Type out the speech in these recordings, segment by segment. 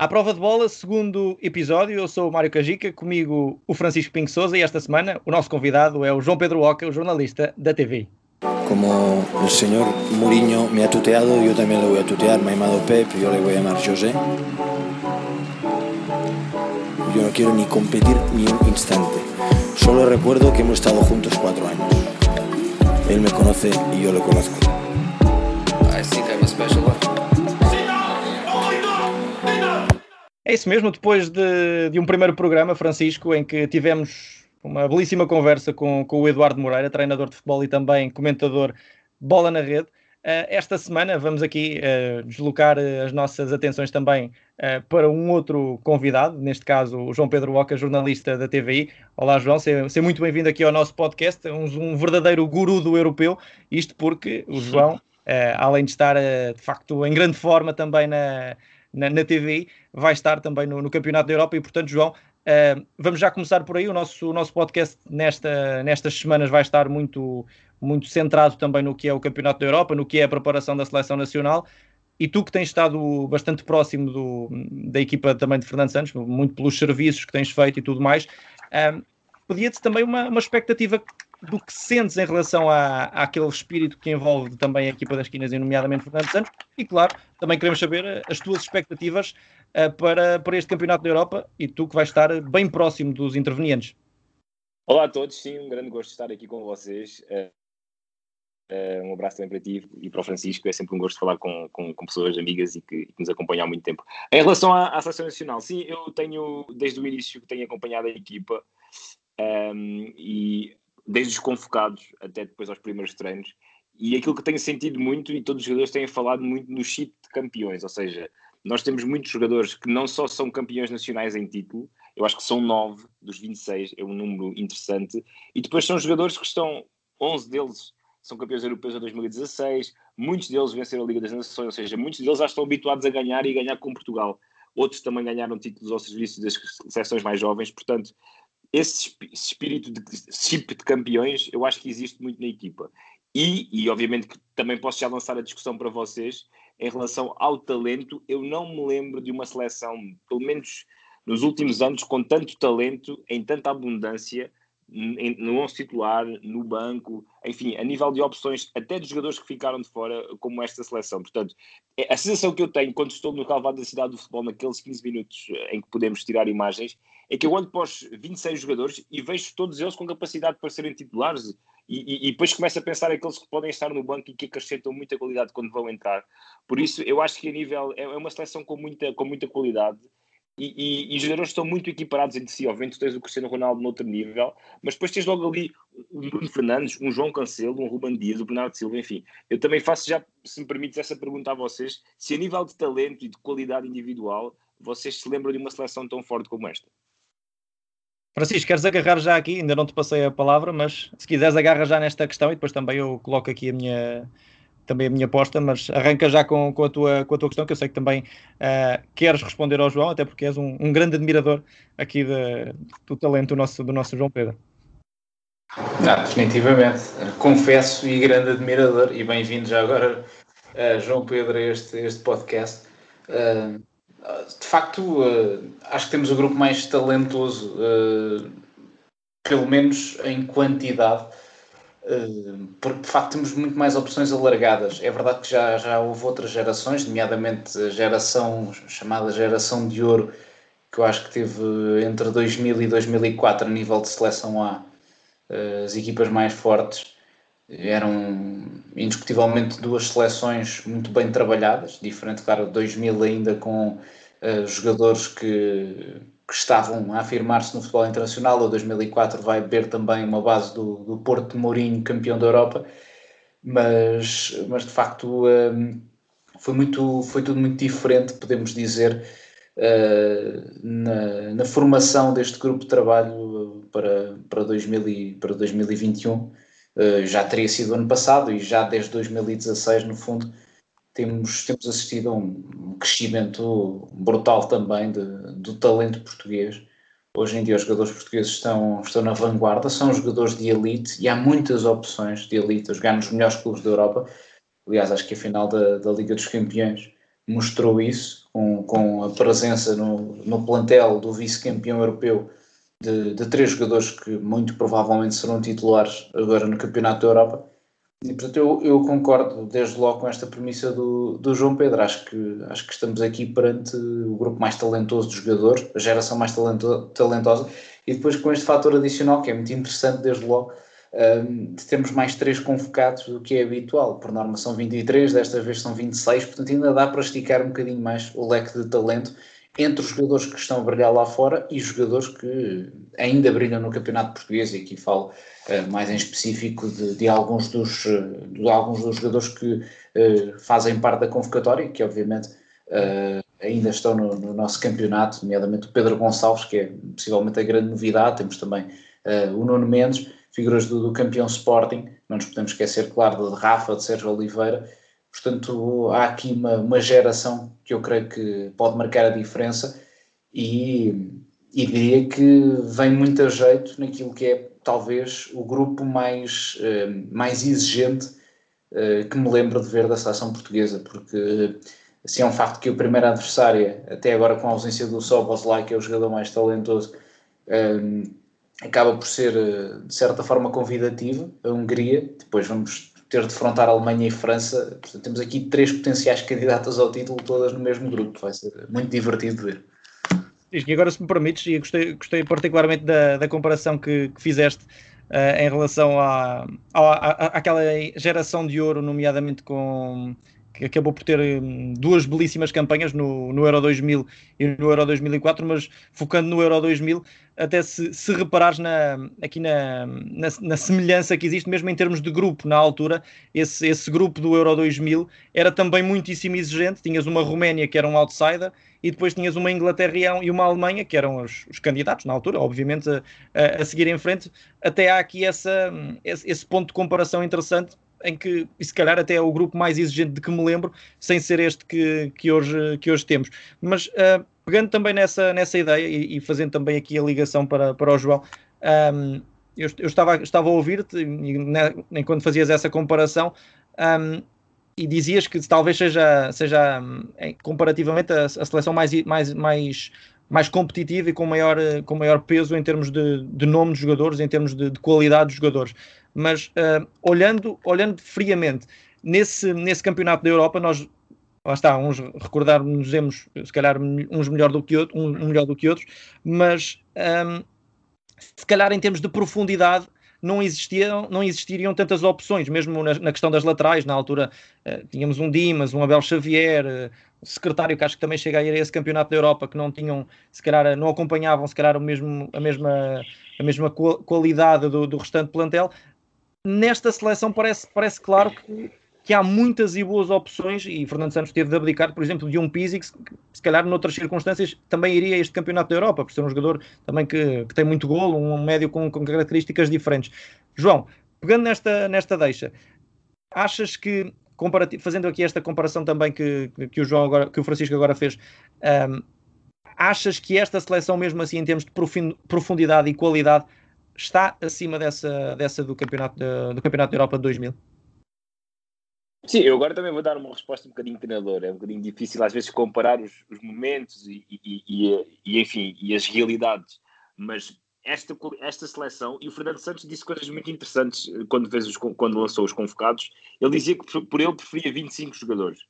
À prova de bola, segundo episódio, eu sou o Mário Cajica, comigo o Francisco Pinho Souza e esta semana o nosso convidado é o João Pedro Oca, o jornalista da TV. Como el señor Mourinho me ha tuteado, yo también le voy a tutear. Me ha llamado Pep, yo le voy a llamar José. Yo no quiero ni competir ni un instante. Solo recuerdo que hemos estado juntos cuatro años. Él me conoce y yo lo conozco. I think I'm a special É isso mesmo, depois de, de um primeiro programa, Francisco, em que tivemos uma belíssima conversa com, com o Eduardo Moreira, treinador de futebol e também comentador Bola na Rede. Uh, esta semana vamos aqui uh, deslocar uh, as nossas atenções também para um outro convidado, neste caso o João Pedro Oca, jornalista da TVI. Olá, João, seja, seja muito bem-vindo aqui ao nosso podcast, um, um, verdadeiro guru do europeu, isto porque o João, além de estar de facto em grande forma também na, na, na TVI, vai estar também no, no Campeonato da Europa e, portanto, João, Uh, vamos já começar por aí. O nosso, o nosso podcast nesta, nestas semanas vai estar muito, muito centrado também no que é o Campeonato da Europa, no que é a preparação da seleção nacional. E tu que tens estado bastante próximo do, da equipa também de Fernando Santos, muito pelos serviços que tens feito e tudo mais, uh, pedia-te também uma, uma expectativa do que sentes em relação à, àquele espírito que envolve também a equipa das esquinas, e nomeadamente Fernando Santos, e claro, também queremos saber as tuas expectativas uh, para, para este Campeonato da Europa e tu que vais estar bem próximo dos intervenientes. Olá a todos, sim, um grande gosto de estar aqui com vocês. Uh, uh, um abraço também para ti e para o Francisco, é sempre um gosto falar com, com, com pessoas amigas e que, que, nos acompanham há muito tempo. Em relação à, à Seleção Nacional, sim, eu tenho, desde o início, tenho acompanhado a equipa um, ehm, e desde os convocados até depois aos primeiros treinos, e aquilo que tenho sentido muito, e todos os jogadores têm falado muito no chip de campeões, ou seja, nós temos muitos jogadores que não só são campeões nacionais em título, eu acho que são 9 dos 26, é um número interessante, e depois são jogadores que estão, 11 deles são campeões europeus em 2016, muitos deles venceram a Liga das Nações, ou seja, muitos deles já estão habituados a ganhar e ganhar com Portugal. Outros também ganharam títulos ao serviço das seleções mais jovens, portanto, esse espírito de chip de campeões eu acho que existe muito na equipa. E, e obviamente que também posso já lançar a discussão para vocês, em relação ao talento, eu não me lembro de uma seleção, pelo menos nos últimos anos, com tanto talento, em tanta abundância, no 11 titular, no banco, enfim, a nível de opções, até de jogadores que ficaram de fora, como esta seleção. Portanto, é, a sensação que eu tenho quando estou no Calvado da cidade do futebol, naqueles 15 minutos eh, em que podemos tirar imagens, é que eu olho para os 26 jogadores e vejo todos eles com capacidade para serem titulares e, e, depois começo a pensar aqueles que podem estar no banco e que acrescentam muita qualidade quando vão entrar. Por isso, eu acho que a nível é, é uma seleção com muita, com muita qualidade e, e, e, os jogadores estão muito equiparados entre si. Obviamente, tens o Cristiano Ronaldo noutro nível, mas depois tens logo ali um Bruno Fernandes, um João Cancelo, um Ruben Dias, o Bernardo Silva, enfim. Eu também faço já, se me permites, essa pergunta a vocês: se a nível de talento e de qualidade individual, vocês se lembram de uma seleção tão forte como esta? Francisco, queres agarrar já aqui? Ainda não te passei a palavra, mas se quiseres agarra já nesta questão e depois também eu coloco aqui a minha, também a minha aposta, mas arranca já com, com, a, tua, com a tua questão, que eu sei que também uh, queres responder ao João, até porque és um, um grande admirador aqui de, do talento do nosso, do nosso João Pedro. Não, definitivamente. Confesso e grande admirador, e bem-vindo já agora, uh, João Pedro, a este, este podcast. Uh, de facto, acho que temos o grupo mais talentoso, pelo menos em quantidade, porque de facto temos muito mais opções alargadas. É verdade que já, já houve outras gerações, nomeadamente a geração chamada geração de ouro, que eu acho que teve entre 2000 e 2004 a nível de seleção A, as equipas mais fortes eram indiscutivelmente duas seleções muito bem trabalhadas, diferente, claro, de 2000 ainda com uh, jogadores que, que, estavam a afirmar-se no futebol internacional, ou 2004 vai beber também uma base do, do Porto de Mourinho, campeão da Europa, mas, mas de facto um, foi, muito, foi tudo muito diferente, podemos dizer, uh, na, na formação deste grupo de trabalho para, para, 2000 e, para 2021 eh, já teria sido ano passado e já desde 2016, no fundo, temos, temos assistido a um crescimento brutal também de, do talento português. Hoje em dia os jogadores portugueses estão, estão na vanguarda, são jogadores de elite e há muitas opções de elite a jogar nos melhores clubes da Europa. Aliás, acho que a final da, da Liga dos Campeões mostrou isso com, com a presença no, no plantel do vice-campeão europeu de, de, três jogadores que muito provavelmente serão titulares agora no Campeonato da Europa. E, portanto, eu, eu concordo desde logo com esta premissa do, do João Pedro. Acho que, acho que estamos aqui perante o grupo mais talentoso de jogadores, a geração mais talento, talentosa, e depois com este fator adicional que é muito interessante desde logo, um, temos mais três convocados do que é habitual. Por norma são 23, desta vez são 26, portanto ainda dá para esticar um bocadinho mais o leque de talento entre os jogadores que estão a brilhar lá fora e jogadores que ainda brilham no campeonato português, e aqui falo uh, mais em específico de, de alguns, dos, uh, de alguns dos jogadores que uh, fazem parte da convocatória, que obviamente ainda estão no, no, nosso campeonato, nomeadamente o Pedro Gonçalves, que é possivelmente a grande novidade, temos também o Nuno Mendes, figuras do, do, campeão Sporting, não nos podemos esquecer, claro, de Rafa, de Sérgio Oliveira. Portanto, há aqui uma, uma geração que eu creio que pode marcar a diferença e, e diria que vem muito a jeito naquilo que é talvez o grupo mais, eh, mais exigente eh, que me lembro de ver da seleção portuguesa, porque se é um facto que o primeiro adversário, até agora com a ausência do Soboslai, que é o jogador mais talentoso, eh, acaba por ser, de certa forma, convidativa, a Hungria. Depois vamos ter de defrontar Alemanha e França. Portanto, temos aqui três potenciais candidatas ao título, todas no mesmo grupo. Vai ser muito divertido de ver. E agora, se me permites, e gostei, gostei particularmente da, da comparação que, que fizeste uh, em relação à, à, àquela geração de ouro, nomeadamente com que acabou por ter hum, duas belíssimas campanhas no, no Euro 2000 e no Euro 2004, mas focando no Euro 2000, até se, se reparares na, aqui na, na, na, semelhança que existe, mesmo em termos de grupo, na altura, esse, esse grupo do Euro 2000 era também muitíssimo exigente. Tinhas uma Roménia que era um outsider e depois tinhas uma Inglaterra e uma Alemanha que eram os, os candidatos na altura, obviamente, a, a, seguir em frente. Até há aqui essa, esse, esse ponto de comparação interessante em que, e se calhar até é o grupo mais exigente de que me lembro, sem ser este que, que, hoje, que hoje temos. Mas uh, pegando também nessa, nessa ideia e, e, fazendo também aqui a ligação para, para o João, um, eu, eu, estava, estava a ouvir-te né, enquanto fazias essa comparação um, e dizias que talvez seja, seja comparativamente a, a, seleção mais, mais, mais, mais competitiva e com maior, com maior peso em termos de, de nome de jogadores, em termos de, de qualidade de jogadores mas uh, olhando, olhando friamente, nesse, nesse campeonato da Europa, nós lá está, uns recordar-nos, se calhar uns melhor do que outro, um, melhor do que outros, mas um, se calhar em termos de profundidade não existiam, não existiriam tantas opções, mesmo na, na questão das laterais, na altura uh, tínhamos um Dimas, um Abel Xavier, uh, secretário que acho que também chega a ir a esse campeonato da Europa, que não tinham, se calhar não acompanhavam se calhar o mesmo, a mesma, a mesma qualidade do, do restante plantel, nesta seleção parece, parece claro que, que há muitas e boas opções e Fernando Santos teve de abdicar, por exemplo, de um Pizzi que se calhar noutras circunstâncias também iria a este campeonato da Europa, por ser um jogador também que, que tem muito golo, um médio com, com, características diferentes. João, pegando nesta, nesta deixa, achas que, fazendo aqui esta comparação também que, que, o João agora, que o Francisco agora fez, um, achas que esta seleção, mesmo assim, em termos de profundidade e qualidade, está acima dessa, dessa do, campeonato do Campeonato da Europa de 2000? Sim, eu agora também vou dar uma resposta um bocadinho treinador. É um bocadinho difícil às vezes comparar os, os momentos e, e, e, e, enfim, e as realidades. Mas esta, esta seleção, e o Fernando Santos disse coisas muito interessantes eh, quando, fez os, quando lançou os convocados. Ele dizia que por ele preferia 25 jogadores.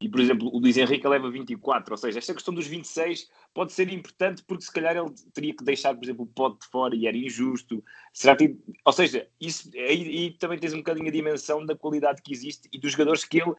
E, por exemplo, o Luís Henrique leva 24, ou seja, esta questão dos 26 pode ser importante porque se calhar ele teria que deixar, por exemplo, o pote de fora e era injusto. Será que, ou seja, isso aí, aí também tens um bocadinho a dimensão da qualidade que existe e dos jogadores que ele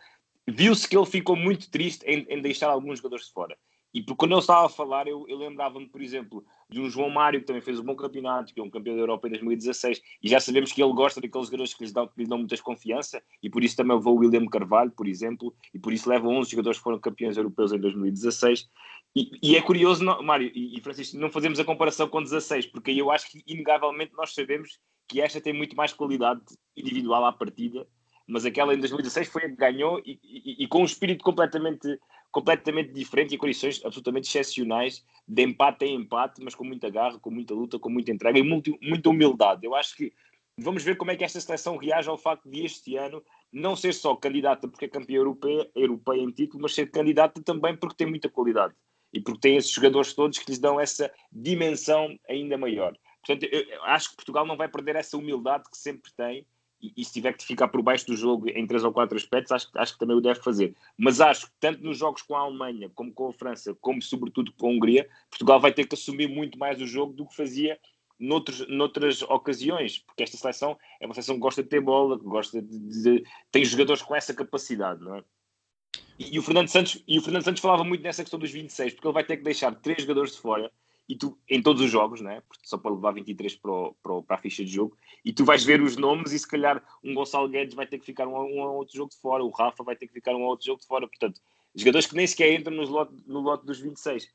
viu-se que ele ficou muito triste em, em deixar alguns jogadores de fora. E porque quando ele estava a falar, eu, eu lembrava-me, por exemplo, de um João Mário que também fez um bom campeonato, que é um campeão da Europa em 2016, e já sabemos que ele gosta daqueles jogadores que lhes dão, lhe dão muitas confiança, e por isso também levou o William Carvalho, por exemplo, e por isso leva 11 jogadores que foram campeões europeus em 2016. E, e é curioso, não, Mário e, e Francisco, não fazemos a comparação com 16, porque eu acho que, inegavelmente, nós sabemos que esta tem muito mais qualidade individual à partida mas aquela em 2016 foi a que ganhou e, e, e, com um espírito completamente completamente diferente e condições absolutamente excepcionais de empate em empate, mas com muita garra, com muita luta, com muita entrega e muito, muita humildade. Eu acho que vamos ver como é que esta seleção reage ao facto de este ano não ser só candidata porque é campeã europeia, europeia em título, mas ser candidata também porque tem muita qualidade e porque tem esses jogadores todos que lhes dão essa dimensão ainda maior. Portanto, eu acho que Portugal não vai perder essa humildade que sempre tem e, se tiver que ficar por baixo do jogo em três ou quatro aspectos, acho, acho que também o deve fazer. Mas acho que tanto nos jogos com a Alemanha, como com a França, como sobretudo com a Hungria, Portugal vai ter que assumir muito mais o jogo do que fazia noutros, noutras ocasiões, porque esta seleção é uma seleção que gosta de ter bola, que gosta de, de, tem jogadores com essa capacidade, não é? E, e, o Fernando Santos, e o Fernando Santos falava muito nessa questão dos 26, porque ele vai ter que deixar três jogadores de fora e tu, em todos os jogos, né? Porque só para levar 23 para, o, para, o, para, a ficha de jogo, e tu vais ver os nomes e se calhar um Gonçalo Guedes vai ter que ficar um, um outro jogo de fora, o Rafa vai ter que ficar um outro jogo de fora, portanto, jogadores que nem sequer entram no lote, no lote dos 26.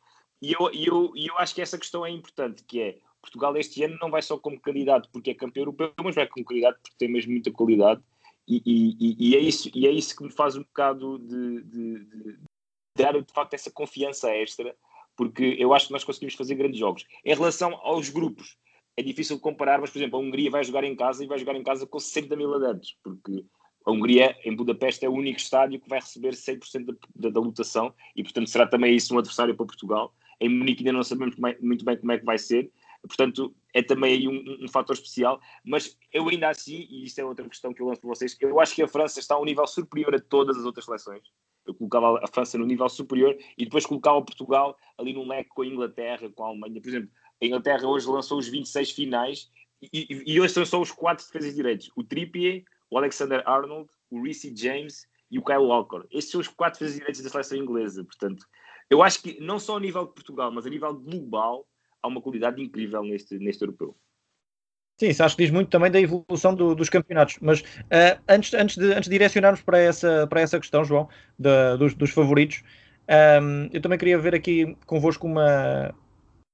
E eu, e, eu, e eu acho que essa questão é importante, que é, Portugal este ano não vai só como candidato porque é campeão europeu, mas vai como candidato porque tem mesmo muita qualidade, e, e, e, é, isso, e é isso que me faz um bocado de, de, de dar de facto essa confiança extra porque eu acho que nós conseguimos fazer grandes jogos. Em relação aos grupos, é difícil comparar, mas, por exemplo, a Hungria vai jogar em casa e vai jogar em casa com 60 mil adeptos, porque a Hungria, em Budapeste, é o único estádio que vai receber 100% da, da, da lotação e, portanto, será também isso um adversário para Portugal. Em Munique ainda não sabemos é, muito bem como é que vai ser, portanto, é também aí um, um, fator especial, mas eu ainda assim, e isto é outra questão que eu lanço para vocês, eu acho que a França está a um nível superior a todas as outras seleções colocava a França no nível superior e depois colocava Portugal ali num leque com a Inglaterra, com a Alemanha. Por exemplo, a Inglaterra hoje lançou os 26 finais e, e, e hoje são só os quatro defesas direitos: o Trippier, o Alexander Arnold, o Reece James e o Kyle Walker. Estes são os quatro defesas direitos da seleção inglesa. Portanto, eu acho que não só a nível de Portugal, mas a nível global, há uma qualidade incrível neste, neste europeu. Sim, isso acho que diz muito também da evolução do, dos campeonatos. Mas uh, antes, antes, de, antes de direcionarmos para essa, para essa questão, João, de, dos, dos, favoritos, um, ehm, eu também queria ver aqui convosco uma,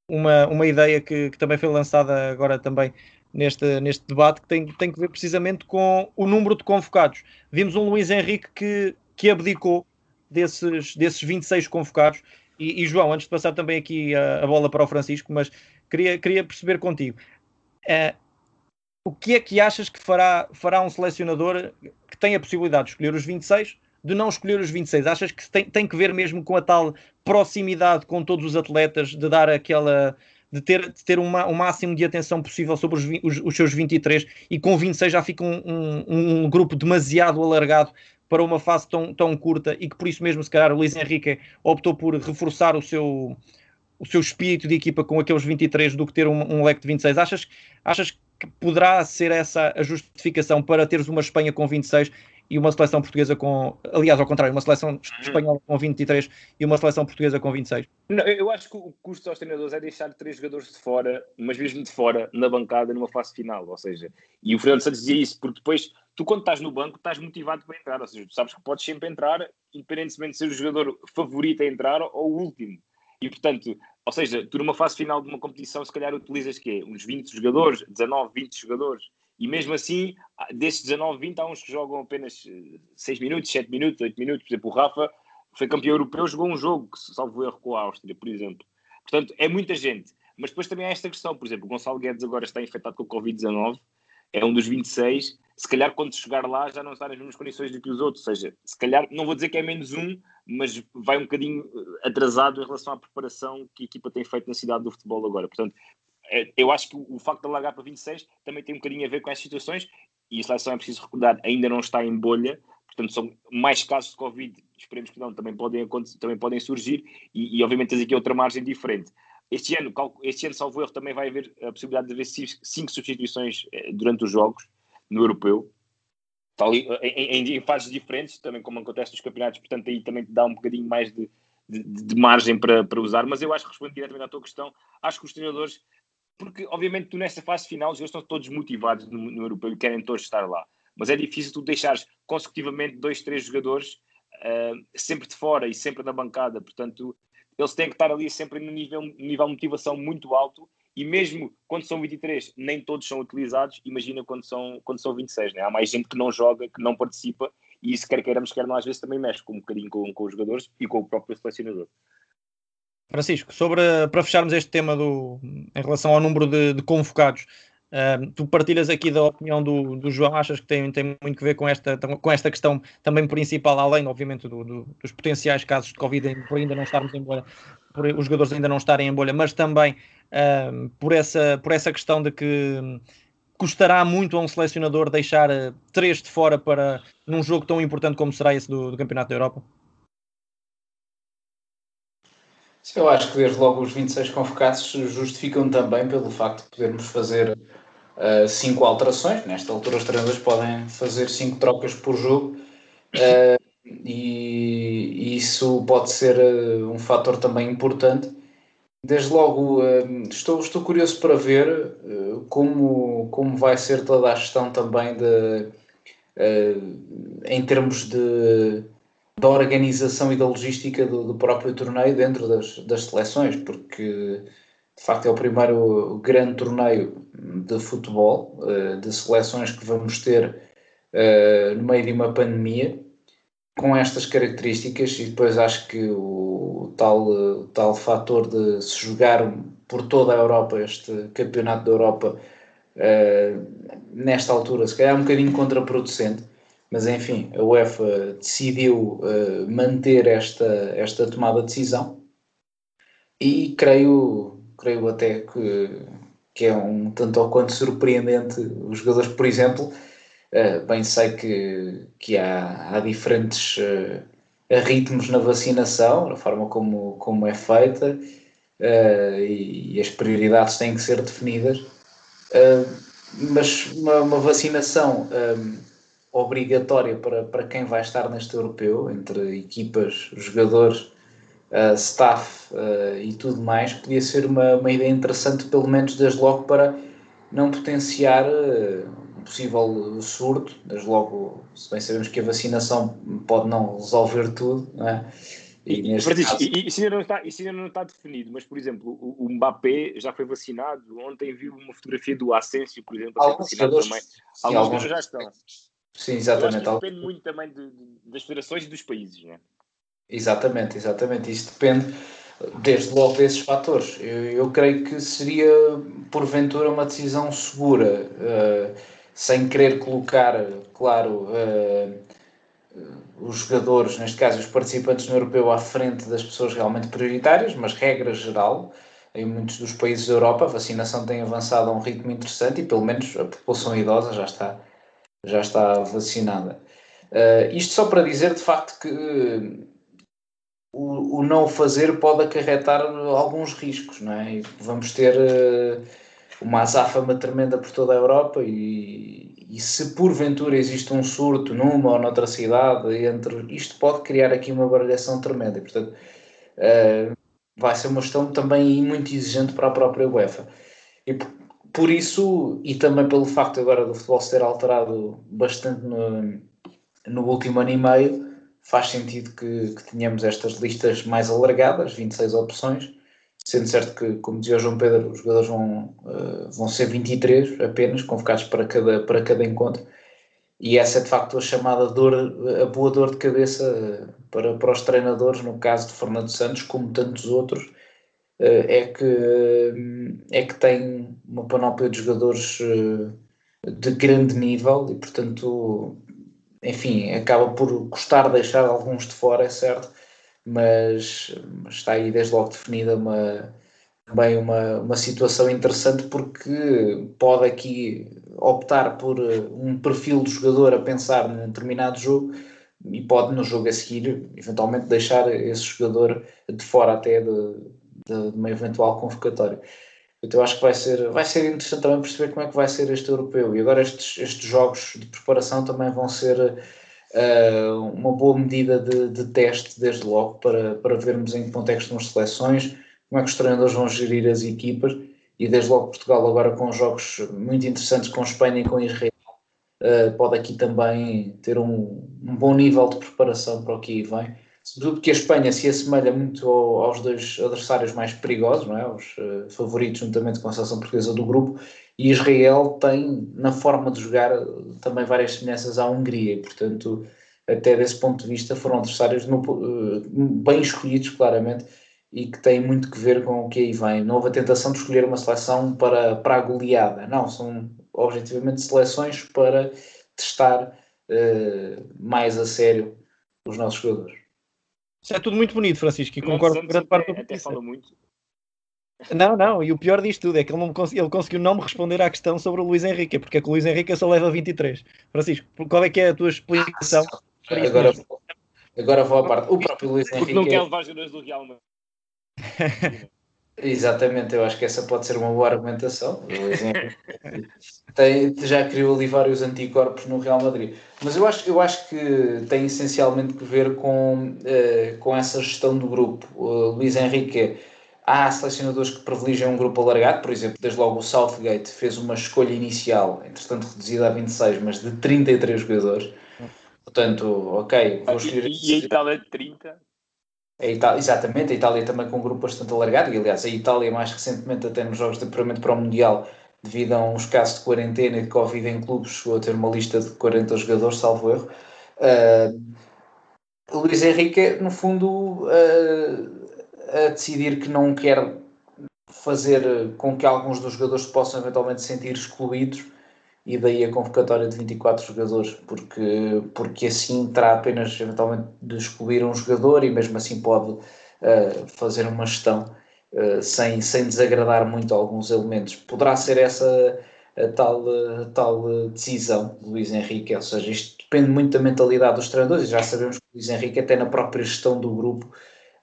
uma, uma ideia que, que, também foi lançada agora também neste, neste debate, que tem, tem que ver precisamente com o número de convocados. Vimos um Luís Henrique que, que abdicou desses, desses 26 convocados. E, e João, antes de passar também aqui a, a, bola para o Francisco, mas queria, queria perceber contigo. Uh, o que é que achas que fará, fará um selecionador que tem a possibilidade de escolher os 26, de não escolher os 26? Achas que tem, tem que ver mesmo com a tal proximidade com todos os atletas, de dar aquela. de ter, de ter uma, o máximo de atenção possível sobre os, os, os seus 23 e com 26 já fica um, um, um grupo demasiado alargado para uma fase tão, tão curta e que por isso mesmo, se calhar, o Luís Henrique optou por reforçar o seu, o seu espírito de equipa com aqueles 23 do que ter um, um leque de 26. Achas, achas que poderá ser essa a justificação para teres uma Espanha com 26 e uma seleção portuguesa com, aliás, ao contrário, uma seleção uhum. espanhola com 23 e uma seleção portuguesa com 26? Não, eu acho que o custo aos treinadores é deixar três jogadores de fora, mas mesmo de fora, na bancada, numa fase final, ou seja, e o Fernando Santos dizia isso, porque depois, tu quando estás no banco, estás motivado para entrar, ou seja, tu sabes que podes sempre entrar, independentemente de ser o jogador favorito a entrar ou o último. E, portanto, ou seja, tu numa fase final de uma competição, se calhar utilizas quê? Uns 20 jogadores, 19, 20 jogadores. E mesmo assim, desses 19, 20, há uns que jogam apenas 6 eh, minutos, 7 minutos, 8 minutos. Por exemplo, o Rafa foi campeão europeu, jogou um jogo, salvo erro com a Áustria, por exemplo. Portanto, é muita gente. Mas depois também há esta questão, por exemplo, o Gonçalo Guedes agora está infectado com o Covid-19, é um dos 26, se calhar quando chegar lá já não está nas mesmas condições do que os outros, ou seja, se calhar, não vou dizer que é menos um, mas vai um bocadinho eh, atrasado em relação à preparação que a equipa tem feito na cidade do futebol agora. Portanto, é, eu acho que o facto de alargar para 26 também tem um bocadinho a ver com essas situações e a seleção é preciso recordar, ainda não está em bolha, portanto são mais casos de Covid, esperemos que não, também podem, também podem surgir e, e obviamente tens aqui outra margem diferente. Este ano, este ano, salvo erro, também vai haver a possibilidade de haver cinco substituições eh, durante os jogos no europeu, em, em, em, fases diferentes, também como acontece nos campeonatos, portanto aí também dá um bocadinho mais de, de, de, margem para, para usar, mas eu acho que respondo diretamente à tua questão, acho que os treinadores, porque obviamente tu nessa fase final, os estão todos motivados no, no europeu e querem todos estar lá, mas é difícil tu deixares consecutivamente dois, três jogadores uh, sempre de fora e sempre na bancada, portanto eles têm que estar ali sempre no nível, nível de motivação muito alto e mesmo quando são 23, nem todos são utilizados, imagina quando são, quando são 26, né? há mais gente que não joga, que não participa e isso quer queiramos, quer não, às vezes também mexe com um bocadinho com, com os jogadores e com o próprio selecionador. Francisco, sobre, para fecharmos este tema do, em relação ao número de, de convocados, Uh, tu partilhas aqui da opinião do, do João, achas que tem, tem muito que ver com esta, com esta questão também principal, além, obviamente, do, do, dos potenciais casos de Covid, por ainda não estarmos em bolha, por os jogadores ainda não estarem em bolha, mas também por, essa, por essa questão de que custará muito a um selecionador deixar uh, três de fora para num jogo tão importante como será esse do, do Campeonato da Europa? Eu acho que desde logo os 26 convocados justificam também pelo facto de podermos fazer uh, cinco alterações. Nesta altura, os treinadores podem fazer cinco trocas por jogo uh, e, isso pode ser uh, um fator também importante. Desde logo, estou, estou curioso para ver como, como vai ser toda a gestão também de, em termos de da organização e da logística do, do próprio torneio dentro das, das seleções, porque de facto é o primeiro grande torneio de futebol, eh, de seleções que vamos ter eh, no meio de uma pandemia, com estas características, e depois acho que o tal, tal fator de se jogar por toda a Europa, este campeonato da Europa, eh, nesta altura, se calhar é um bocadinho contraproducente mas enfim, a UEFA decidiu uh, manter esta, esta tomada de decisão e creio, creio até que, que é um tanto ou quanto surpreendente. Os jogadores, por exemplo, uh, bem sei que, que há, há diferentes uh, ritmos na vacinação, na forma como, como é feita e, e, as prioridades têm que ser definidas, mas uma, uma vacinação obrigatória para, para quem vai estar neste europeu, entre equipas, jogadores, uh, staff uh, e tudo mais, podia ser uma, uma ideia interessante, pelo menos desde logo, para não potenciar uh, um possível surto. Desde logo, se bem sabemos que a vacinação pode não resolver tudo, não é? E, Francisco, caso... isso, ainda não está, isso ainda não está definido, mas, por exemplo, o, o Mbappé já foi vacinado. Ontem vi uma fotografia do Asensio, por exemplo, a ser vacinado também. Sim, alguns, alguns já estão. Sim, exatamente. depende muito também de, de, das federações e dos países, não é? Exatamente, exatamente. Isso depende desde logo desses fatores. Eu, eu creio que seria, porventura, uma decisão segura, uh, sem querer colocar, claro, uh, os jogadores, neste caso os participantes no europeu, à frente das pessoas realmente prioritárias, mas regra geral, em muitos dos países da Europa, a vacinação tem avançado a um ritmo interessante e, pelo menos, a população idosa já está já está vacinada. Uh, isto só para dizer de facto que uh, o, o, não fazer pode acarretar alguns riscos, não é? Vamos ter uh, uma azáfama tremenda por toda a Europa e, e, se porventura existe um surto numa ou noutra cidade, entre, isto pode criar aqui uma baralhação tremenda. E, portanto, vai ser uma questão também muito exigente para a própria UEFA. E por isso, e também pelo facto agora do futebol se ter alterado bastante no, no último ano e meio, faz sentido que, que tenhamos estas listas mais alargadas, 26 opções, sendo certo que, como dizia o João Pedro, os jogadores vão, uh, vão ser 23 apenas, convocados para cada, para cada encontro, e essa é de facto a chamada dor, a boa dor de cabeça eh, para, para os treinadores, no caso de Fernando Santos, como tantos outros, eh, é que, é que tem uma panóplia de jogadores de grande nível e, portanto, enfim, acaba por custar deixar alguns de fora, é certo, mas, está aí desde logo definida uma, também uma, uma situação interessante porque pode aqui optar por eh, um perfil de jogador a pensar num determinado jogo e pode no jogo a seguir eventualmente deixar esse jogador de fora até de, de, de uma eventual convocatória. Então acho que vai ser, vai ser interessante também perceber como é que vai ser este europeu. E agora estes, estes jogos de preparação também vão ser uh, uma boa medida de, de, teste, desde logo, para, para vermos em que ponto é que estão as seleções, como é que os treinadores vão gerir as equipas. E desde logo Portugal agora com jogos muito interessantes com Espanha e com Israel, uh, pode aqui também ter um, um bom nível de preparação para o que aí vem sobretudo que a Espanha se assemelha muito ao, aos dois adversários mais perigosos, não é? os uh, favoritos juntamente com a seleção portuguesa do grupo, e Israel tem na forma de jogar também várias semelhanças à Hungria, e portanto até desse ponto de vista foram adversários no, uh, bem escolhidos claramente, e que tem muito que ver com o que aí vem. Não houve a tentação de escolher uma seleção para, para a goleada, não, são objetivamente seleções para testar uh, mais a sério os nossos jogadores. Isso é tudo muito bonito, Francisco, e concordo com grande parte do que disse. Não, não, e o pior disto tudo é que ele, não ele conseguiu não me responder à questão sobre o Luís Henrique, porque é que o Luís Henrique só leva 23. Francisco, qual é que é a tua explicação? Agora, agora vou à parte. O próprio Luís Henrique. Porque não quer levar jogadores do Real Madrid. Exatamente, eu acho que essa pode ser uma boa argumentação. tem, já criou ali vários anticorpos no Real Madrid. Mas eu acho, eu acho que tem essencialmente que ver com, uh, com essa gestão do grupo. O Luís Henrique, há selecionadores que privilegiam um grupo alargado, por exemplo, desde logo o Southgate fez uma escolha inicial, entretanto reduzida a 26, mas de 33 jogadores. Portanto, ok, vou escolher. E, e a Itália 30? A Itália, exatamente, a Itália também com um grupo bastante alargado, e aliás a Itália mais recentemente até nos jogos de apuramento para o Mundial, devido a uns casos de quarentena e de Covid em clubes, chegou a ter uma lista de 40 jogadores, salvo erro. Uh, Luís Henrique, no fundo, uh, a decidir que não quer fazer com que alguns dos jogadores possam eventualmente sentir excluídos e daí a convocatória de 24 jogadores, porque, porque assim terá apenas eventualmente de excluir um jogador e mesmo assim pode uh, fazer uma gestão uh, sem, sem desagradar muito alguns elementos. Poderá ser essa a tal, a tal decisão do Luís Henrique, ou seja, isto depende muito da mentalidade dos treinadores e já sabemos que o Luís Henrique até na própria gestão do grupo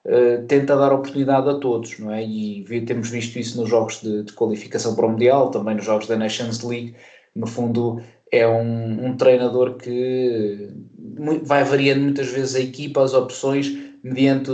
Uh, tenta dar oportunidade a todos, não é? E temos visto isso nos jogos de, de, qualificação para o Mundial, também nos jogos da Nations League, no fundo, é um, um treinador que vai variando muitas vezes a equipa, as opções, mediante,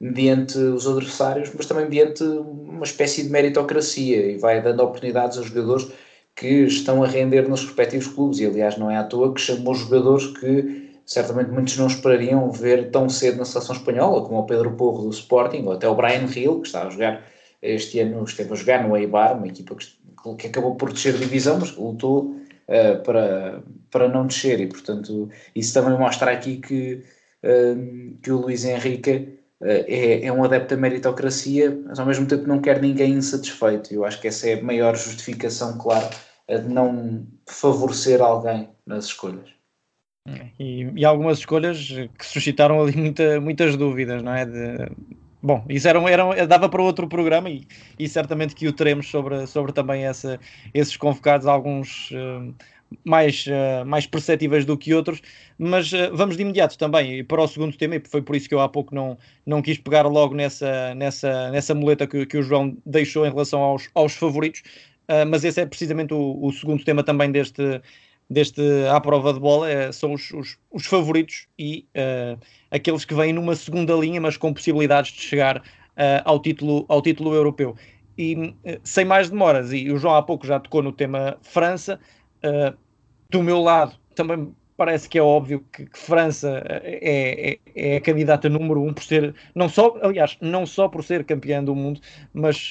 mediante os adversários, mas também mediante uma espécie de meritocracia e vai dando oportunidades a jogadores que estão a render nos respectivos clubes. E aliás, não é à toa que chamou jogadores que certamente muitos não esperariam ver tão cedo na seleção espanhola, como o Pedro Porro do Sporting, ou até o Brian Hill, que está a jogar este ano, esteve a jogar no Eibar, uma equipa que que acabou por descer divisão, mas lutou uh, para, para não descer e, portanto, isso também mostra aqui que, uh, que o Luís Henrique uh, é, é um adepto da meritocracia, mas ao mesmo tempo não quer ninguém insatisfeito. Eu acho que essa é a maior justificação, claro, de não favorecer alguém nas escolhas. E, e, algumas escolhas que suscitaram ali muita, muitas dúvidas, não é? De, Bom, isso era, era, dava para outro programa e, e certamente que o teremos sobre, sobre também essa, esses convocados, alguns uh, mais, uh, mais perceptíveis do que outros, mas uh, vamos de imediato também para o segundo tema, e foi por isso que eu há pouco não, não quis pegar logo nessa, nessa, nessa muleta que, que o João deixou em relação aos, aos favoritos, mas esse é precisamente o, o segundo tema também deste, deste à prova de bola é, são os, os, os, favoritos e uh, aqueles que vêm numa segunda linha, mas com possibilidades de chegar uh, ao, título, ao título europeu. E sem mais demoras, e o João há pouco já tocou no tema França, do meu lado também parece que é óbvio que, que França é, é, é, a candidata número um por ser, não só, aliás, não só por ser campeã do mundo, mas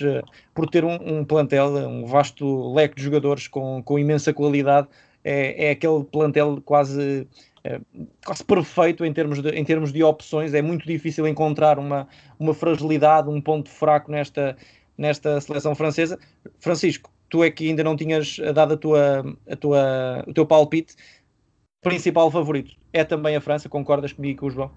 por ter um, um plantel, um vasto leque de jogadores com, com imensa qualidade é, é aquele plantel quase, é, quase perfeito em termos, de, em termos de opções. É muito difícil encontrar uma, uma fragilidade, um ponto fraco nesta, nesta seleção francesa. Francisco, tu é que ainda não tinhas dado a tua, a tua, o teu palpite. Principal favorito é também a França, concordas comigo com o João?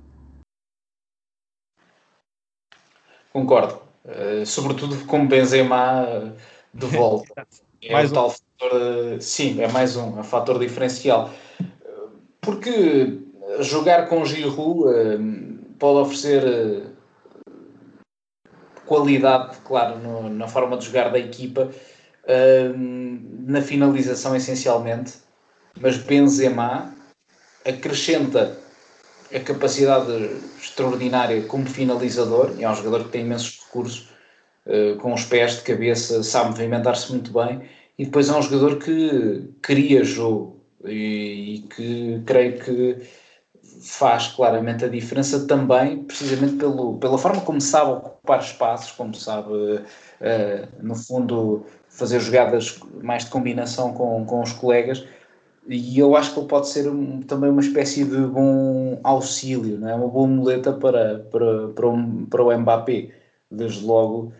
Concordo, uh, sobretudo com Benzema de volta. É mais um tal fator, sim, é mais um, é um fator diferencial. Porque jogar com Giroud eh, pode oferecer eh, qualidade, claro, no, na forma de jogar da equipa, eh, na finalização essencialmente, mas Benzema acrescenta a capacidade extraordinária como finalizador, e é um jogador que tem imensos recursos, eh, com os pés de cabeça, sabe movimentar-se muito bem e depois é um jogador que cria jogo e, e, que creio que faz claramente a diferença também, precisamente pelo, pela forma como sabe ocupar espaços, como sabe, uh, no fundo, fazer jogadas mais de combinação com, com os colegas. E eu acho que ele pode ser um, também uma espécie de bom auxílio, não é? uma boa muleta para, para, para, um, para o Mbappé desde logo,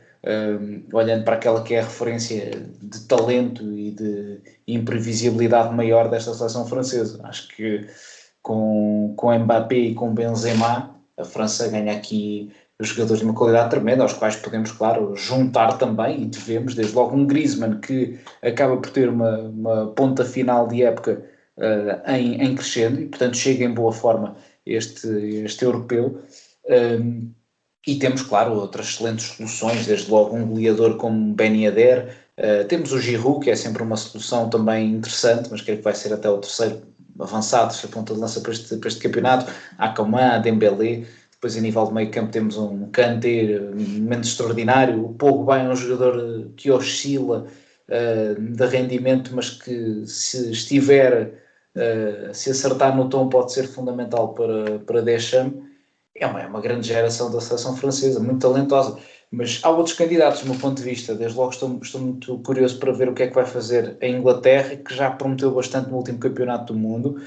olhando para aquela que é a referência de talento e de imprevisibilidade maior desta seleção francesa. Acho que com, com Mbappé e com Benzema, a França ganha aqui jogadores de uma qualidade tremenda, aos quais podemos, claro, juntar também, e devemos, desde logo um Griezmann, que acaba por ter uma, uma ponta final de época uh, em, em crescendo, e portanto chega em boa forma este, este europeu. E temos, claro, outras excelentes soluções, desde logo um goleador como Ben Yedder, uh, temos o Giroud, que é sempre uma solução também interessante, mas creio que vai ser até o terceiro avançado, a ponta de lança para este, para este campeonato, Akaman, Dembélé, depois a nível de meio campo temos um Kanté, um momento extraordinário, o Pogba é um jogador que oscila uh, de rendimento, mas que se estiver, uh, se acertar no tom pode ser fundamental para, para Deschamps, é uma, é uma grande geração da seleção francesa, muito talentosa. Mas há outros candidatos, do meu ponto de vista. Desde logo estou, estou muito curioso para ver o que é que vai fazer a Inglaterra, que já prometeu bastante no último campeonato do mundo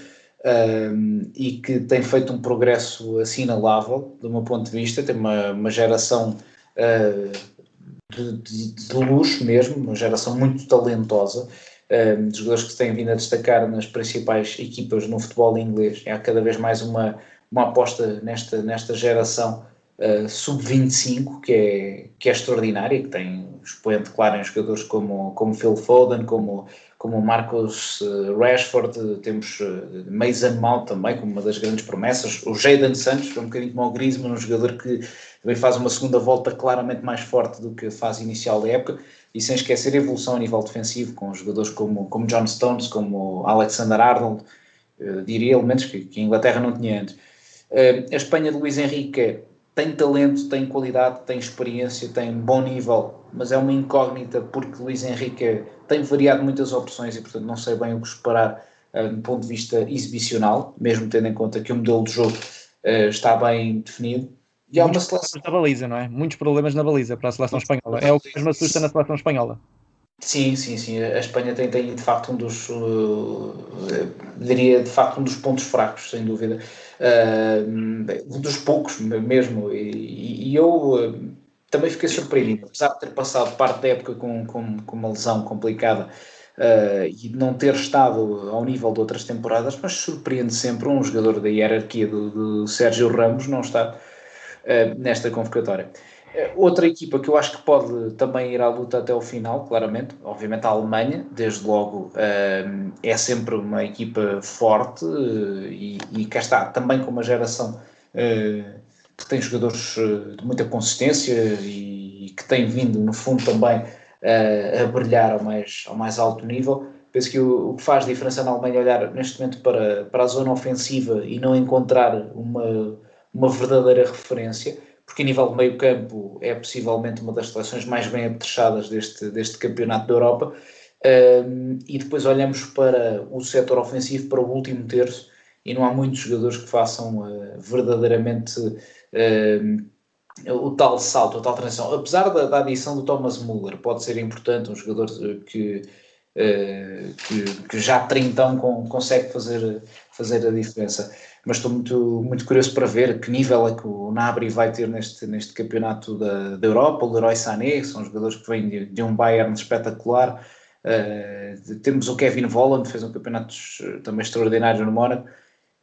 um, e que tem feito um progresso assinalável, do meu ponto de vista. Tem uma, uma geração uh, de, de, de, luxo mesmo, uma geração muito talentosa. Um, de jogadores que se têm vindo a destacar nas principais equipas no futebol inglês. Há cada vez mais uma, uma aposta nesta, nesta geração uh, sub-25 que é, que é extraordinária, que tem expoente claro em jogadores como, como Phil Foden, como, como Marcos uh, Rashford, temos uh, Mason Mount também como uma das grandes promessas, o Jadon Santos, um bocadinho como o Griezmann, um jogador que também faz uma segunda volta claramente mais forte do que a fase inicial da época, e sem esquecer a evolução a nível defensivo, com jogadores como, como John Stones, como Alexander Arnold, diria elementos que, que a Inglaterra não tinha antes. A Espanha de Luís Henrique tem talento, tem qualidade, tem experiência, tem bom nível, mas é uma incógnita porque Luís Henrique tem variado muitas opções e, portanto, não sei bem o que esperar uh, do ponto de vista exibicional, mesmo tendo em conta que o modelo de jogo uh, está bem definido. E há Muitos uma seleção. na baliza, não é? Muitos problemas na baliza para a seleção espanhola. É o que mais me assusta na seleção espanhola. Sim, sim, sim. A Espanha tem, tem de facto um dos, uh, diria de facto um dos pontos fracos, sem dúvida. Uh, um dos poucos mesmo. E, e eu uh, também fiquei surpreendido, apesar de ter passado parte da época com, com, com uma lesão complicada e não ter estado ao nível de outras temporadas, mas surpreende sempre um jogador da hierarquia do, do Sérgio Ramos não estar nesta convocatória. Outra equipa que eu acho que pode também ir à luta até o final, claramente, obviamente a Alemanha, desde logo é sempre uma equipa forte e, e cá está, também com uma geração que tem jogadores de muita consistência e que tem vindo, no fundo, também a brilhar ao mais, ao mais alto nível. Penso que o, o que faz diferença na Alemanha é olhar neste momento para, para a zona ofensiva e não encontrar uma, uma verdadeira referência porque a nível de meio campo é possivelmente uma das seleções mais bem apetrechadas deste, deste campeonato da Europa. Um, e depois olhamos para o setor ofensivo, para o último terço, e não há muitos jogadores que façam uh, verdadeiramente uh, o tal salto, a tal transição. Apesar da, da, adição do Thomas Muller, pode ser importante, um jogador que, uh, que, que, já trintão com, consegue fazer, fazer a diferença mas estou muito, muito curioso para ver que nível é que o Nabri vai ter neste, neste campeonato da, da Europa, o Leroy Sané, são jogadores que vêm de, de um Bayern espetacular, uh, temos o Kevin Volland, fez um campeonato também extraordinário no Mónaco,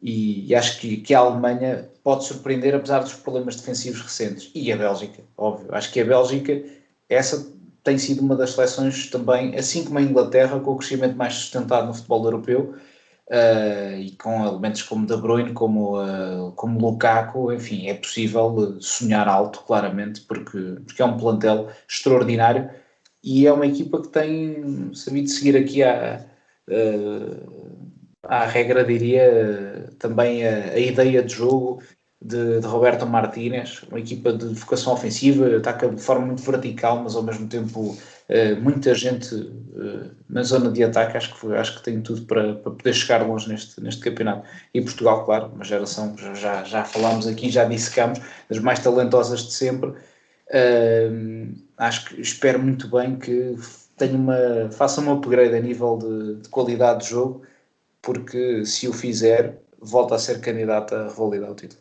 e, e, acho que, que a Alemanha pode surpreender apesar dos problemas defensivos recentes, e a Bélgica, óbvio, acho que a Bélgica, essa tem sido uma das seleções também, assim como a Inglaterra, com o crescimento mais sustentado no futebol europeu, uh, e com elementos como De Bruyne, como, uh, como Lukaku, enfim, é possível sonhar alto, claramente, porque, porque é um plantel extraordinário e é uma equipa que tem sabido seguir aqui a, a regra, diria, também a, a ideia de jogo de, de, Roberto Martínez, uma equipa de vocação ofensiva, ataca de forma muito vertical, mas ao mesmo tempo eh, muita gente uh, na zona de ataque, acho que, acho que tem tudo para, para poder chegar longe neste, neste campeonato. E Portugal, claro, uma geração já, já falámos aqui, já dissecámos, das mais talentosas de sempre. Uh, acho que espero muito bem que tenha uma, faça um upgrade a nível de, de qualidade de jogo, porque se o fizer, volta a ser candidato a revalidar o título.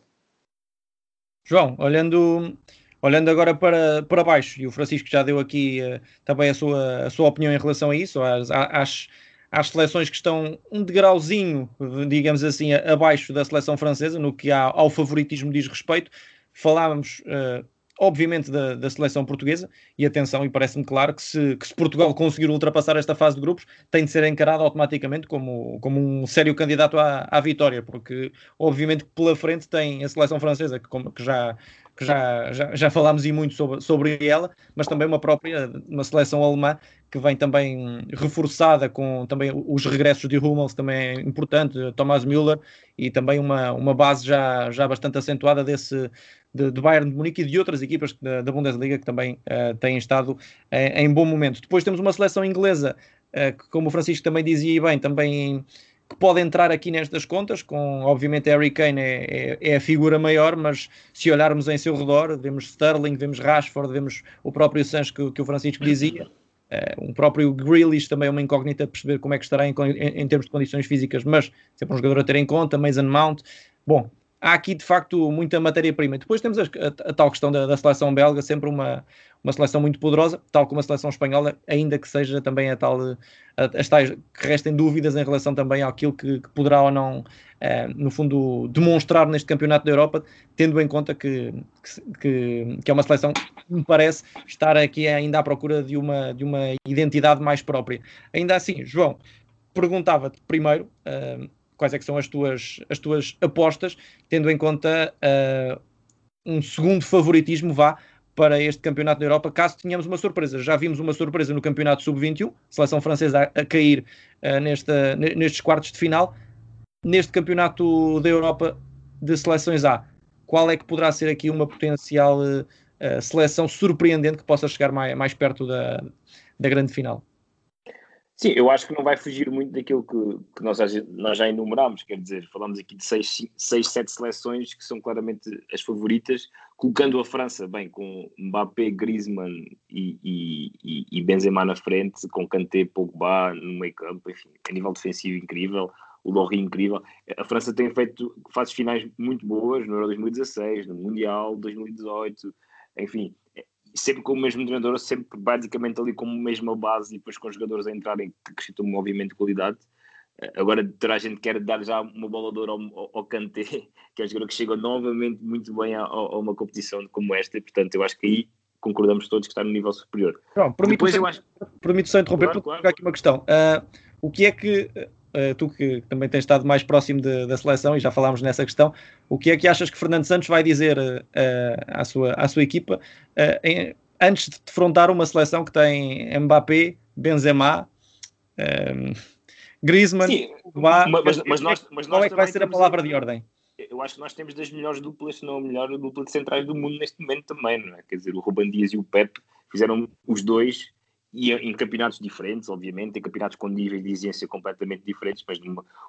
João, olhando Olhando agora para, para baixo, e o Francisco já deu aqui uh, também a sua, a sua opinião em relação a isso, às, às, às seleções que estão um degrauzinho, digamos assim, abaixo da seleção francesa, no que há, ao favoritismo diz respeito. Falávamos, uh, obviamente, da, da, seleção portuguesa, e atenção, e parece-me claro que se, que se, Portugal conseguir ultrapassar esta fase de grupos, tem de ser encarado automaticamente como, como um sério candidato à, à vitória, porque, obviamente, pela frente tem a seleção francesa, que, como, que já que já, já, já falámos e muito sobre, sobre ela, mas também uma própria, uma seleção alemã que vem também reforçada com também os regressos de Hummels também é importante, Thomas Müller e também uma, uma base já, já bastante acentuada desse de, de Bayern de Munique e de outras equipas da, da Bundesliga que também uh, têm estado em, bom momento. Depois temos uma seleção inglesa uh, que, como o Francisco também dizia bem, também que pode entrar aqui nestas contas, com obviamente Harry Kane é, é, é, a figura maior, mas se olharmos em seu redor, vemos Sterling, vemos Rashford, vemos o próprio Sancho que, que o Francisco dizia, uh, um próprio Grealish também é uma incógnita perceber como é que estará em, em, em, termos de condições físicas, mas sempre um jogador a ter em conta, Mason Mount. Bom, há aqui de facto muita matéria-prima. Depois temos a, a, a, tal questão da, da seleção belga, sempre uma, uma seleção muito poderosa, tal como a seleção espanhola, ainda que seja também a tal, as tais que restem dúvidas em relação também àquilo que, que poderá ou não, eh, no fundo, demonstrar neste campeonato da Europa, tendo em conta que, que, que, é uma seleção que me parece estar aqui ainda à procura de uma, de uma identidade mais própria. Ainda assim, João, perguntava-te primeiro uh, quais é que são as tuas, as tuas apostas, tendo em conta uh, um segundo favoritismo, vá, para este campeonato da Europa, caso tenhamos uma surpresa. Já vimos uma surpresa no campeonato sub-21, seleção francesa a, a cair uh, nesta, nestes quartos de final. Neste campeonato da Europa de seleções A, qual é que poderá ser aqui uma potencial uh, seleção surpreendente que possa chegar mais, mais perto da, da grande final? Sim, eu acho que não vai fugir muito daquilo que, que nós, nós já enumerámos, quer dizer, falamos aqui de seis, seis, sete seleções que são claramente as favoritas, colocando a França, bem, com Mbappé, Griezmann e, e, e Benzema na frente, com Kanté, Pogba no meio campo, enfim, a nível defensivo incrível, o Lorry incrível. A França tem feito fases finais muito boas no Euro 2016, no Mundial 2018, enfim, sempre com o mesmo treinador, sempre basicamente ali com a mesma base e depois com os jogadores a entrarem que acrescentam obviamente qualidade. Eh, agora toda a gente quer dar já uma bola de ouro ao, ao Kanté, que é um jogador que chega novamente muito bem a, a, uma competição como esta, e portanto eu acho que aí concordamos todos que está no nível superior. Pronto, permito Depois, só, eu acho... permito só interromper claro, claro. aqui uma questão. Uh, o que é que uh, tu que também tens estado mais próximo de, da seleção e já falámos nessa questão, o que é que achas que Fernando Santos vai dizer uh, à, sua, à sua equipa em, antes de defrontar uma seleção que tem Mbappé, Benzema, um, Griezmann, Sim, mas, mas, mas, nós, mas qual é que vai ser a palavra de ordem? Eu acho que nós temos das melhores duplas, se não a melhor dupla de centrais do mundo neste momento também, não é? Quer dizer, o Ruban Dias e o Pep fizeram os dois e em campeonatos diferentes, obviamente, em campeonatos com níveis de exigência completamente diferentes, mas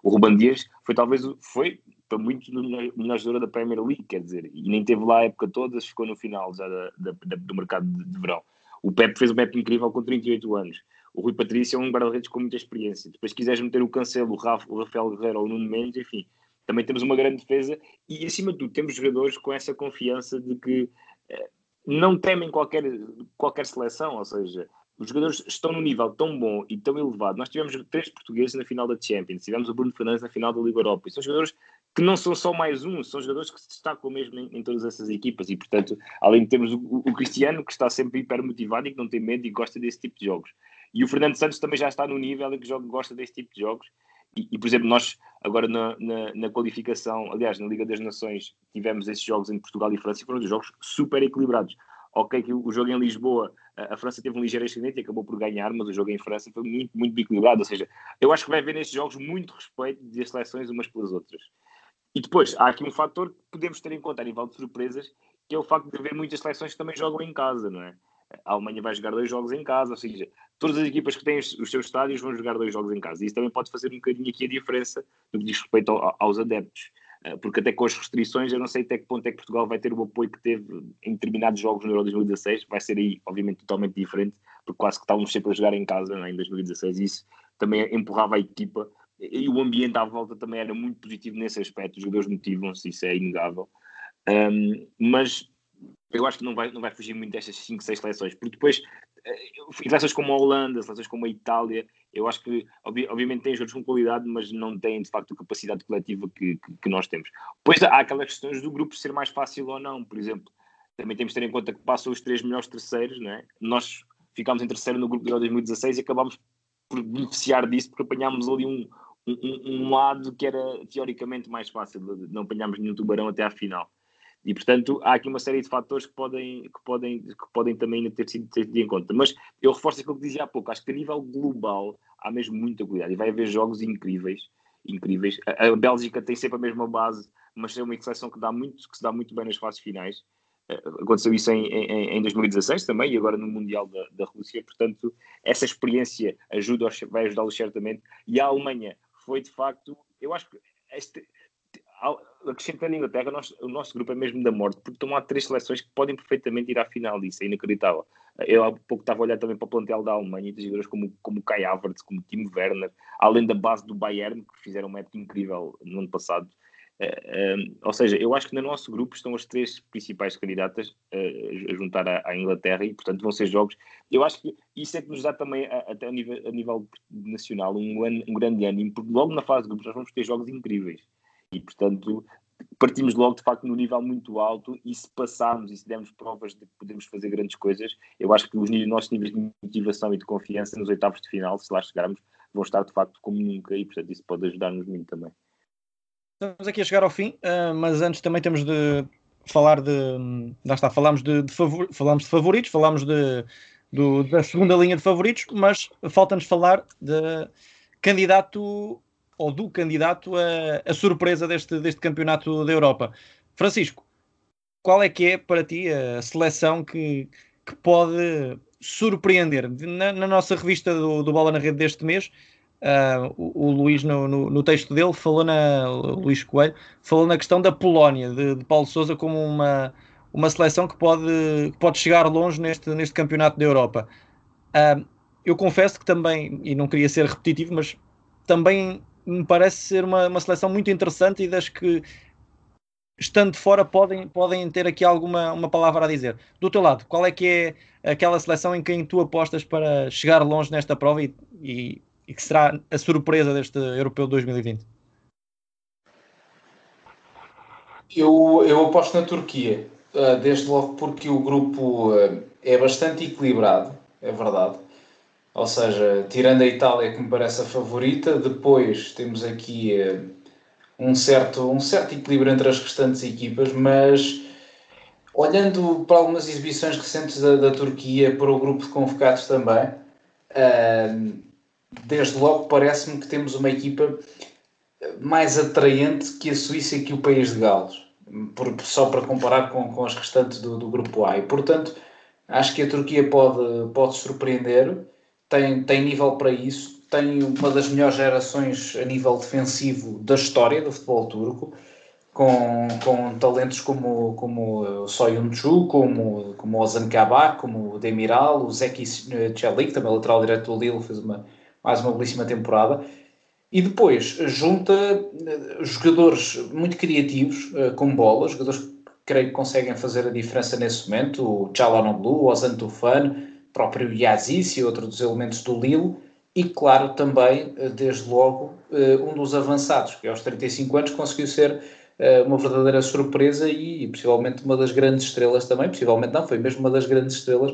o Ruban Dias foi talvez, foi para muitos o melhor jogador da Premier League, quer dizer, e nem teve lá a época toda, ficou no final já da, da, da, do mercado de, de, verão. O Pep fez um Pep incrível com 38 anos. O Rui Patrício é um guarda-redes com muita experiência. Depois, se quiseres meter o Cancelo, o, Rafa, o Rafael Guerreiro ou o Nuno Mendes, enfim, também temos uma grande defesa e, acima de tudo, temos jogadores com essa confiança de que eh, não temem qualquer, qualquer seleção, ou seja, os jogadores estão num nível tão bom e tão elevado. Nós tivemos três portugueses na final da Champions, tivemos o Bruno Fernandes na final da Liga Europa. E são jogadores que não são só mais um, são jogadores que se destacam mesmo em, em todas essas equipas. E, portanto, além de termos o, o, Cristiano, que está sempre hiper motivado e que não tem medo e gosta desse tipo de jogos. E o Fernando Santos também já está no nível em que joga, gosta desse tipo de jogos. E, e por exemplo, nós agora na, na, na, qualificação, aliás, na Liga das Nações, tivemos esses jogos entre Portugal e França e foram jogos super equilibrados. Ok, que o jogo em Lisboa a França teve um ligeiro ascendente e acabou por ganhar, mas o jogo em França foi muito, muito equilibrado. Ou seja, eu acho que vai haver nestes jogos muito respeito das seleções umas pelas outras. E depois, há aqui um fator que podemos ter em conta a nível de surpresas, que é o facto de haver muitas seleções que também jogam em casa, não é? A Alemanha vai jogar dois jogos em casa, ou seja, todas as equipas que têm os seus estádios vão jogar dois jogos em casa. E isso também pode fazer um bocadinho aqui a diferença no que diz respeito aos adeptos. Eh, porque até com as restrições eu não sei até que ponto é que Portugal vai ter o apoio que teve em determinados jogos no Euro 2016, vai ser aí obviamente totalmente diferente, porque quase que estávamos sempre a jogar em casa é? em 2016 e isso também empurrava a equipa e o ambiente à volta também era muito positivo nesse aspecto, os jogadores motivam-se, isso é inegável. Um, mas eu acho que não vai, não vai fugir muito destas 5, 6 seleções, porque depois, seleções como a Holanda, seleções como a Itália, eu acho que, obviamente, têm jogadores com qualidade, mas não têm, de facto, a capacidade coletiva que, que, que nós temos. Depois há aquelas questões do grupo ser mais fácil ou não, por exemplo. Também temos de ter em conta que passam os três melhores terceiros, não é? Nós ficámos em terceiro no grupo de 2016 e acabámos por beneficiar disso, porque apanhámos ali um, um, um, lado que era teoricamente mais fácil, não apanhámos nenhum tubarão até à final. E, portanto, há aqui uma série de fatores que podem, que podem, que podem também ter sido tidos em conta. Mas eu reforço aquilo que dizia há pouco, acho que a nível global há mesmo muita cuidado e vai haver jogos incríveis. incríveis. A, a Bélgica tem sempre a mesma base, mas é uma seleção que, dá muito, que se dá muito bem nas fases finais. Uh, aconteceu isso em, em, em, 2016 também e agora no Mundial da, da Rússia. Portanto, essa experiência ajuda, vai ajudá-los certamente. E a Alemanha foi de facto, eu acho que este, acrescentando a Inglaterra, nós, o nosso grupo é mesmo da morte, porque estão lá três seleções que podem perfeitamente ir à final disso, é inacreditável. Eu há pouco estava a olhar também para o plantel da Alemanha e de jogadores como, como Kai Havertz, como Timo Werner, além da base do Bayern, que fizeram um época incrível no ano passado. Uh, ou seja, eu acho que no nosso grupo estão as três principais candidatas uh, a juntar à, Inglaterra e, portanto, vão ser jogos. Eu acho que isso é que nos dá também, até a nível, a nível nacional, um, um grande ânimo, porque logo na fase de grupos nós vamos ter jogos incríveis e, portanto, partimos logo de facto num nível muito alto e se passarmos e se dermos provas de que podemos fazer grandes coisas, eu acho que os nossos níveis de motivação e de confiança nos oitavos de final, se lá chegarmos, vão estar de facto como nunca e portanto isso pode ajudar-nos muito também. Estamos aqui a chegar ao fim, uh, mas antes também temos de falar de. Lá está, falámos de, de, favor, falámos de favoritos, falámos de, do, da segunda linha de favoritos, mas falta-nos falar de candidato ou do candidato a, a surpresa deste, deste campeonato da Europa. Francisco, qual é que é para ti a seleção que, que pode surpreender? Na, na nossa revista do, do, Bola na Rede deste mês, uh, o, o, Luís, no, no, no, texto dele, falou na. Luís Coelho, falou na questão da Polónia, de, de Paulo Souza, como uma, uma seleção que pode, pode chegar longe neste, neste campeonato da Europa. Uh, eu confesso que também, e não queria ser repetitivo, mas também me parece ser uma, uma seleção muito interessante e das que estando fora podem, podem ter aqui alguma uma palavra a dizer. Do teu lado, qual é que é aquela seleção em quem tu apostas para chegar longe nesta prova e, e, e que será a surpresa deste Europeu 2020? Eu, eu aposto na Turquia, ah, desde logo porque o grupo ah, é bastante equilibrado, é verdade. Ou seja, tirando a Itália que me parece a favorita, depois temos aqui uh, um, certo, um certo equilíbrio entre as restantes equipas, mas olhando para algumas exibições recentes da, da Turquia, para o grupo de convocados também, uh, desde logo parece-me que temos uma equipa mais atraente que a Suíça e que o país de Gales, por, só para comparar com, com as restantes do, do grupo A. E, portanto, acho que a Turquia pode, pode surpreender tem, tem nível para isso, tem uma das melhores gerações a nível defensivo da história do futebol turco, com, com talentos como, como o Soyuncu, como, como Ozan Kabak, como o Demiral, o Zeki Celik, também lateral direto do Lille, fez uma, mais uma belíssima temporada. E depois junta eh, jogadores muito criativos eh, com bola, jogadores que creio que conseguem fazer a diferença nesse momento, o Chalanoglu, o Ozan Tufan, próprio Yazis e outro dos elementos do Lille, e claro também, eh, desde logo, eh, um dos avançados, que aos 35 anos conseguiu ser eh, uma verdadeira surpresa e, possivelmente uma das grandes estrelas também, possivelmente não, foi mesmo uma das grandes estrelas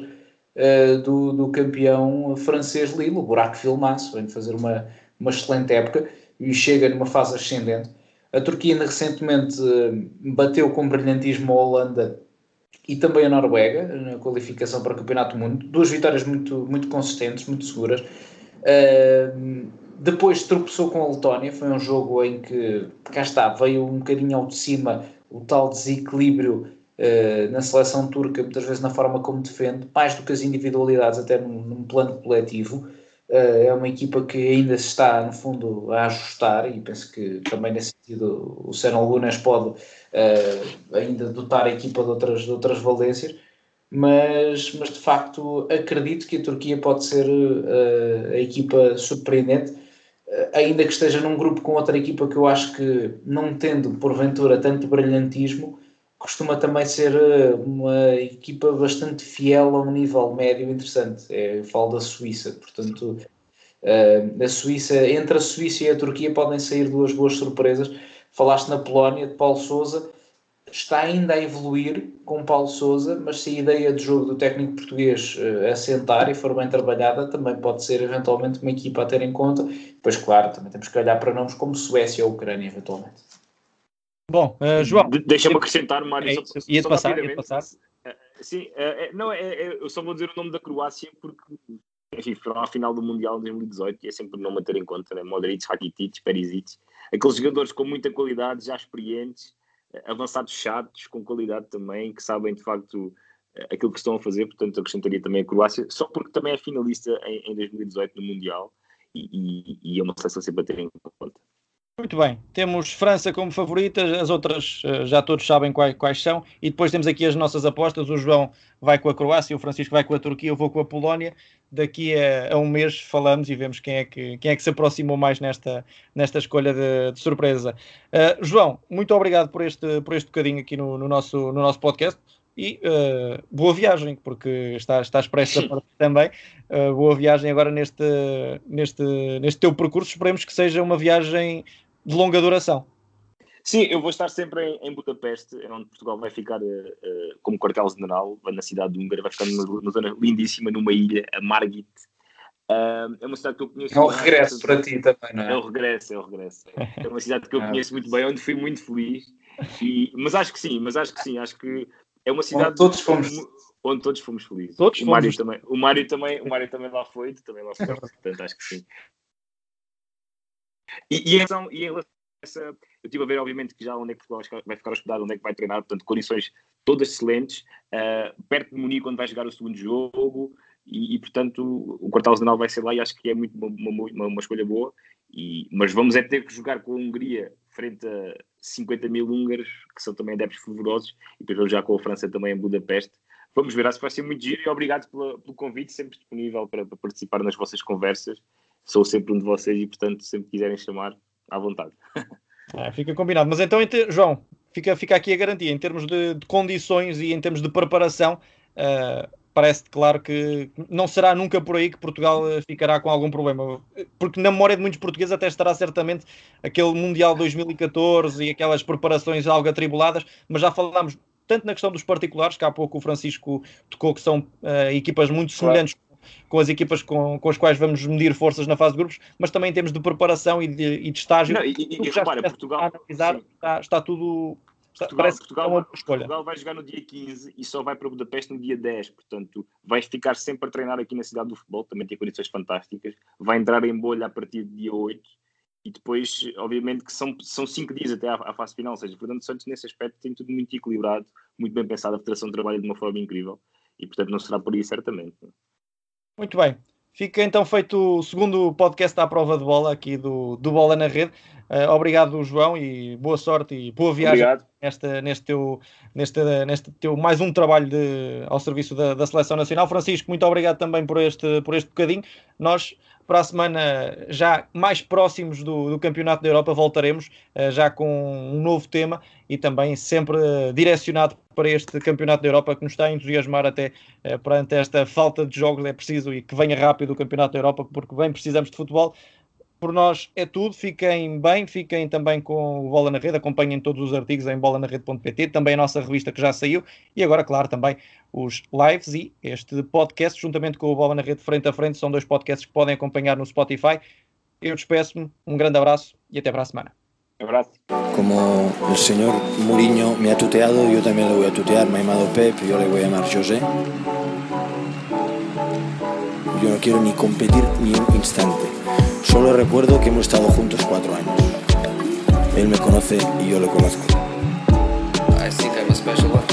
do, do campeão francês Lille, o Buraco Filmaço, vem fazer uma, uma excelente época e chega numa fase ascendente. A Turquia ainda recentemente bateu com brilhantismo a Holanda e também a Noruega na qualificação para o Campeonato do Mundo. Duas vitórias muito, muito consistentes, muito seguras. Uh, depois tropeçou com a Letónia, foi um jogo em que, cá está, veio um bocadinho ao de cima o tal desequilíbrio uh, na seleção turca, muitas vezes na forma como defende, mais do que as individualidades, até num, num plano coletivo. Uh, é uma equipa que ainda se está, no fundo, a ajustar e penso que também nesse sentido o Sérgio Lunas pode uh, ainda dotar a equipa de outras, de outras valências, mas, mas de facto acredito que a Turquia pode ser uh, a equipa surpreendente, ainda que esteja num grupo com outra equipa que eu acho que, não tendo porventura tanto brilhantismo, costuma também ser eh, uma equipa bastante fiel a um nível médio interessante. É, eu falo da Suíça, portanto, a Suíça, entre a Suíça e a Turquia podem sair duas boas surpresas. Falaste na Polónia, de Paulo Souza, está ainda a evoluir com Paulo Souza, mas se a ideia de jogo do técnico português uh, assentar e for bem trabalhada, também pode ser eventualmente uma equipa a ter em conta. Pois, claro, também temos que olhar para nomes como Suécia ou Ucrânia, eventualmente. Bom, uh, João. De, Deixa-me acrescentar, Mário. É só, ia só passar, ia passar. Eh, sim, é, não, é, é, eu só vou dizer o nome da Croácia porque, enfim, foram à final do Mundial de 2018 e é sempre um nome a ter em conta, né? Modric, Rakitic, Perisic, aqueles jogadores com muita qualidade, já experientes, avançados chatos, com qualidade também, que sabem de facto aquilo que estão a fazer, portanto acrescentaria também a Croácia, só porque também é finalista em, em 2018 no Mundial e, e, e é uma seleção sempre a ter em conta. Muito bem, temos França como favorita, as outras eh, já todos sabem quais, quais, são, e depois temos aqui as nossas apostas. O João vai com a Croácia, o Francisco vai com a Turquia, eu vou com a Polónia. Daqui a, a um mês falamos e vemos quem é que, quem é que se aproximou mais nesta, nesta escolha de, de surpresa. Uh, João, muito obrigado por este, por este bocadinho aqui no, no, nosso, no nosso podcast e uh, boa viagem, porque está, está expresso também. Uh, boa viagem agora neste, neste, neste teu percurso. Esperemos que seja uma viagem de longa duração. Sim, eu vou estar sempre em, em Budapeste, é onde Portugal vai ficar uh, como quartel-general, na cidade de Húngara, vai ficar numa, numa, zona lindíssima, numa ilha, a Margit. Uh, é uma cidade que eu conheço. É o regresso para ti também, não é? É o regresso, é o regresso. É uma cidade que eu conheço muito bem, onde fui muito feliz. E, mas acho que sim, mas acho que sim, acho que é uma cidade onde todos fomos, onde todos fomos felizes. Todos o Mário também, o Mário também, o Mário também lá foi, também lá foi, portanto acho que sim. E, e, em relação, e em relação essa, eu estive a ver, obviamente, que já onde é que Portugal vai ficar hospedado, onde é que vai treinar, portanto, condições todas excelentes, uh, perto de Munique, onde vai jogar o segundo jogo, e, e portanto, o quartal general vai ser lá e acho que é muito uma, uma, uma escolha boa. E, mas vamos é ter que jogar com a Hungria frente a 50 mil húngaros, que são também adeptos fervorosos, e depois vamos já com a França também em Budapeste. Vamos ver, acho que vai ser muito giro e obrigado pela, pelo convite, sempre disponível para, para participar nas vossas conversas sou sempre um de vocês e, portanto, sempre quiserem chamar, à vontade. É, fica combinado. Mas então, João, fica, fica aqui a garantia. Em termos de, de condições e em termos de preparação, uh, parece claro que não será nunca por aí que Portugal eh, ficará com algum problema. Porque na memória de muitos portugueses até estará certamente aquele Mundial 2014 e aquelas preparações algo atribuladas, mas já falámos tanto na questão dos particulares, que há pouco o Francisco tocou que são uh, equipas muito semelhantes com as equipas com, com as quais vamos medir forças na fase de grupos, mas também em termos de preparação e de, e de estágio. Não, e, e, repara, Portugal analisar, está, está, tudo. Está, Portugal, parece Portugal, que é uma escolha. Portugal vai jogar no dia 15 e só vai para Budapeste no dia 10, portanto, vai ficar sempre a treinar aqui na cidade do futebol, também tem condições fantásticas. Vai entrar em bolha a partir do dia 8 e depois, obviamente, que são, são cinco dias até à, à fase final, ou seja, Fernando Santos, nesse aspecto, tem tudo muito equilibrado, muito bem pensado, a Federação trabalha de uma forma incrível e, portanto, não será por aí, certamente. Muito bem. Fica então feito o segundo podcast à prova de bola aqui do, do Bola na Rede. Uh, obrigado, João, e boa sorte e boa viagem nesta, neste, teu, neste, neste teu mais um trabalho de, ao serviço da, da Seleção Nacional. Francisco, muito obrigado também por este, por este bocadinho. Nós para a semana, já mais próximos do, do Campeonato da Europa, voltaremos uh, já com um novo tema e também sempre uh, direcionado para este Campeonato da Europa que nos está a entusiasmar até uh, perante esta falta de jogos. É preciso e que venha rápido o Campeonato da Europa porque bem precisamos de futebol por nós é tudo. Fiquem bem, fiquem também com o Bola na Rede, acompanhem todos os artigos em bolanarede.pt, também a nossa revista que já saiu e agora, claro, também os lives e este podcast, juntamente com o Bola na Rede frente a frente, são dois podcasts que podem acompanhar no Spotify. Eu despeço-me, um grande abraço e até para a semana. Abraço. Como el señor Mourinho me ha tuteado, yo también le voy a tutear. Me ha llamado Pep, yo le voy a llamar José. Yo no quiero ni competir ni un instante. Solo recuerdo que hemos estado juntos cuatro años. Él me conoce y yo lo conozco. I think I'm a.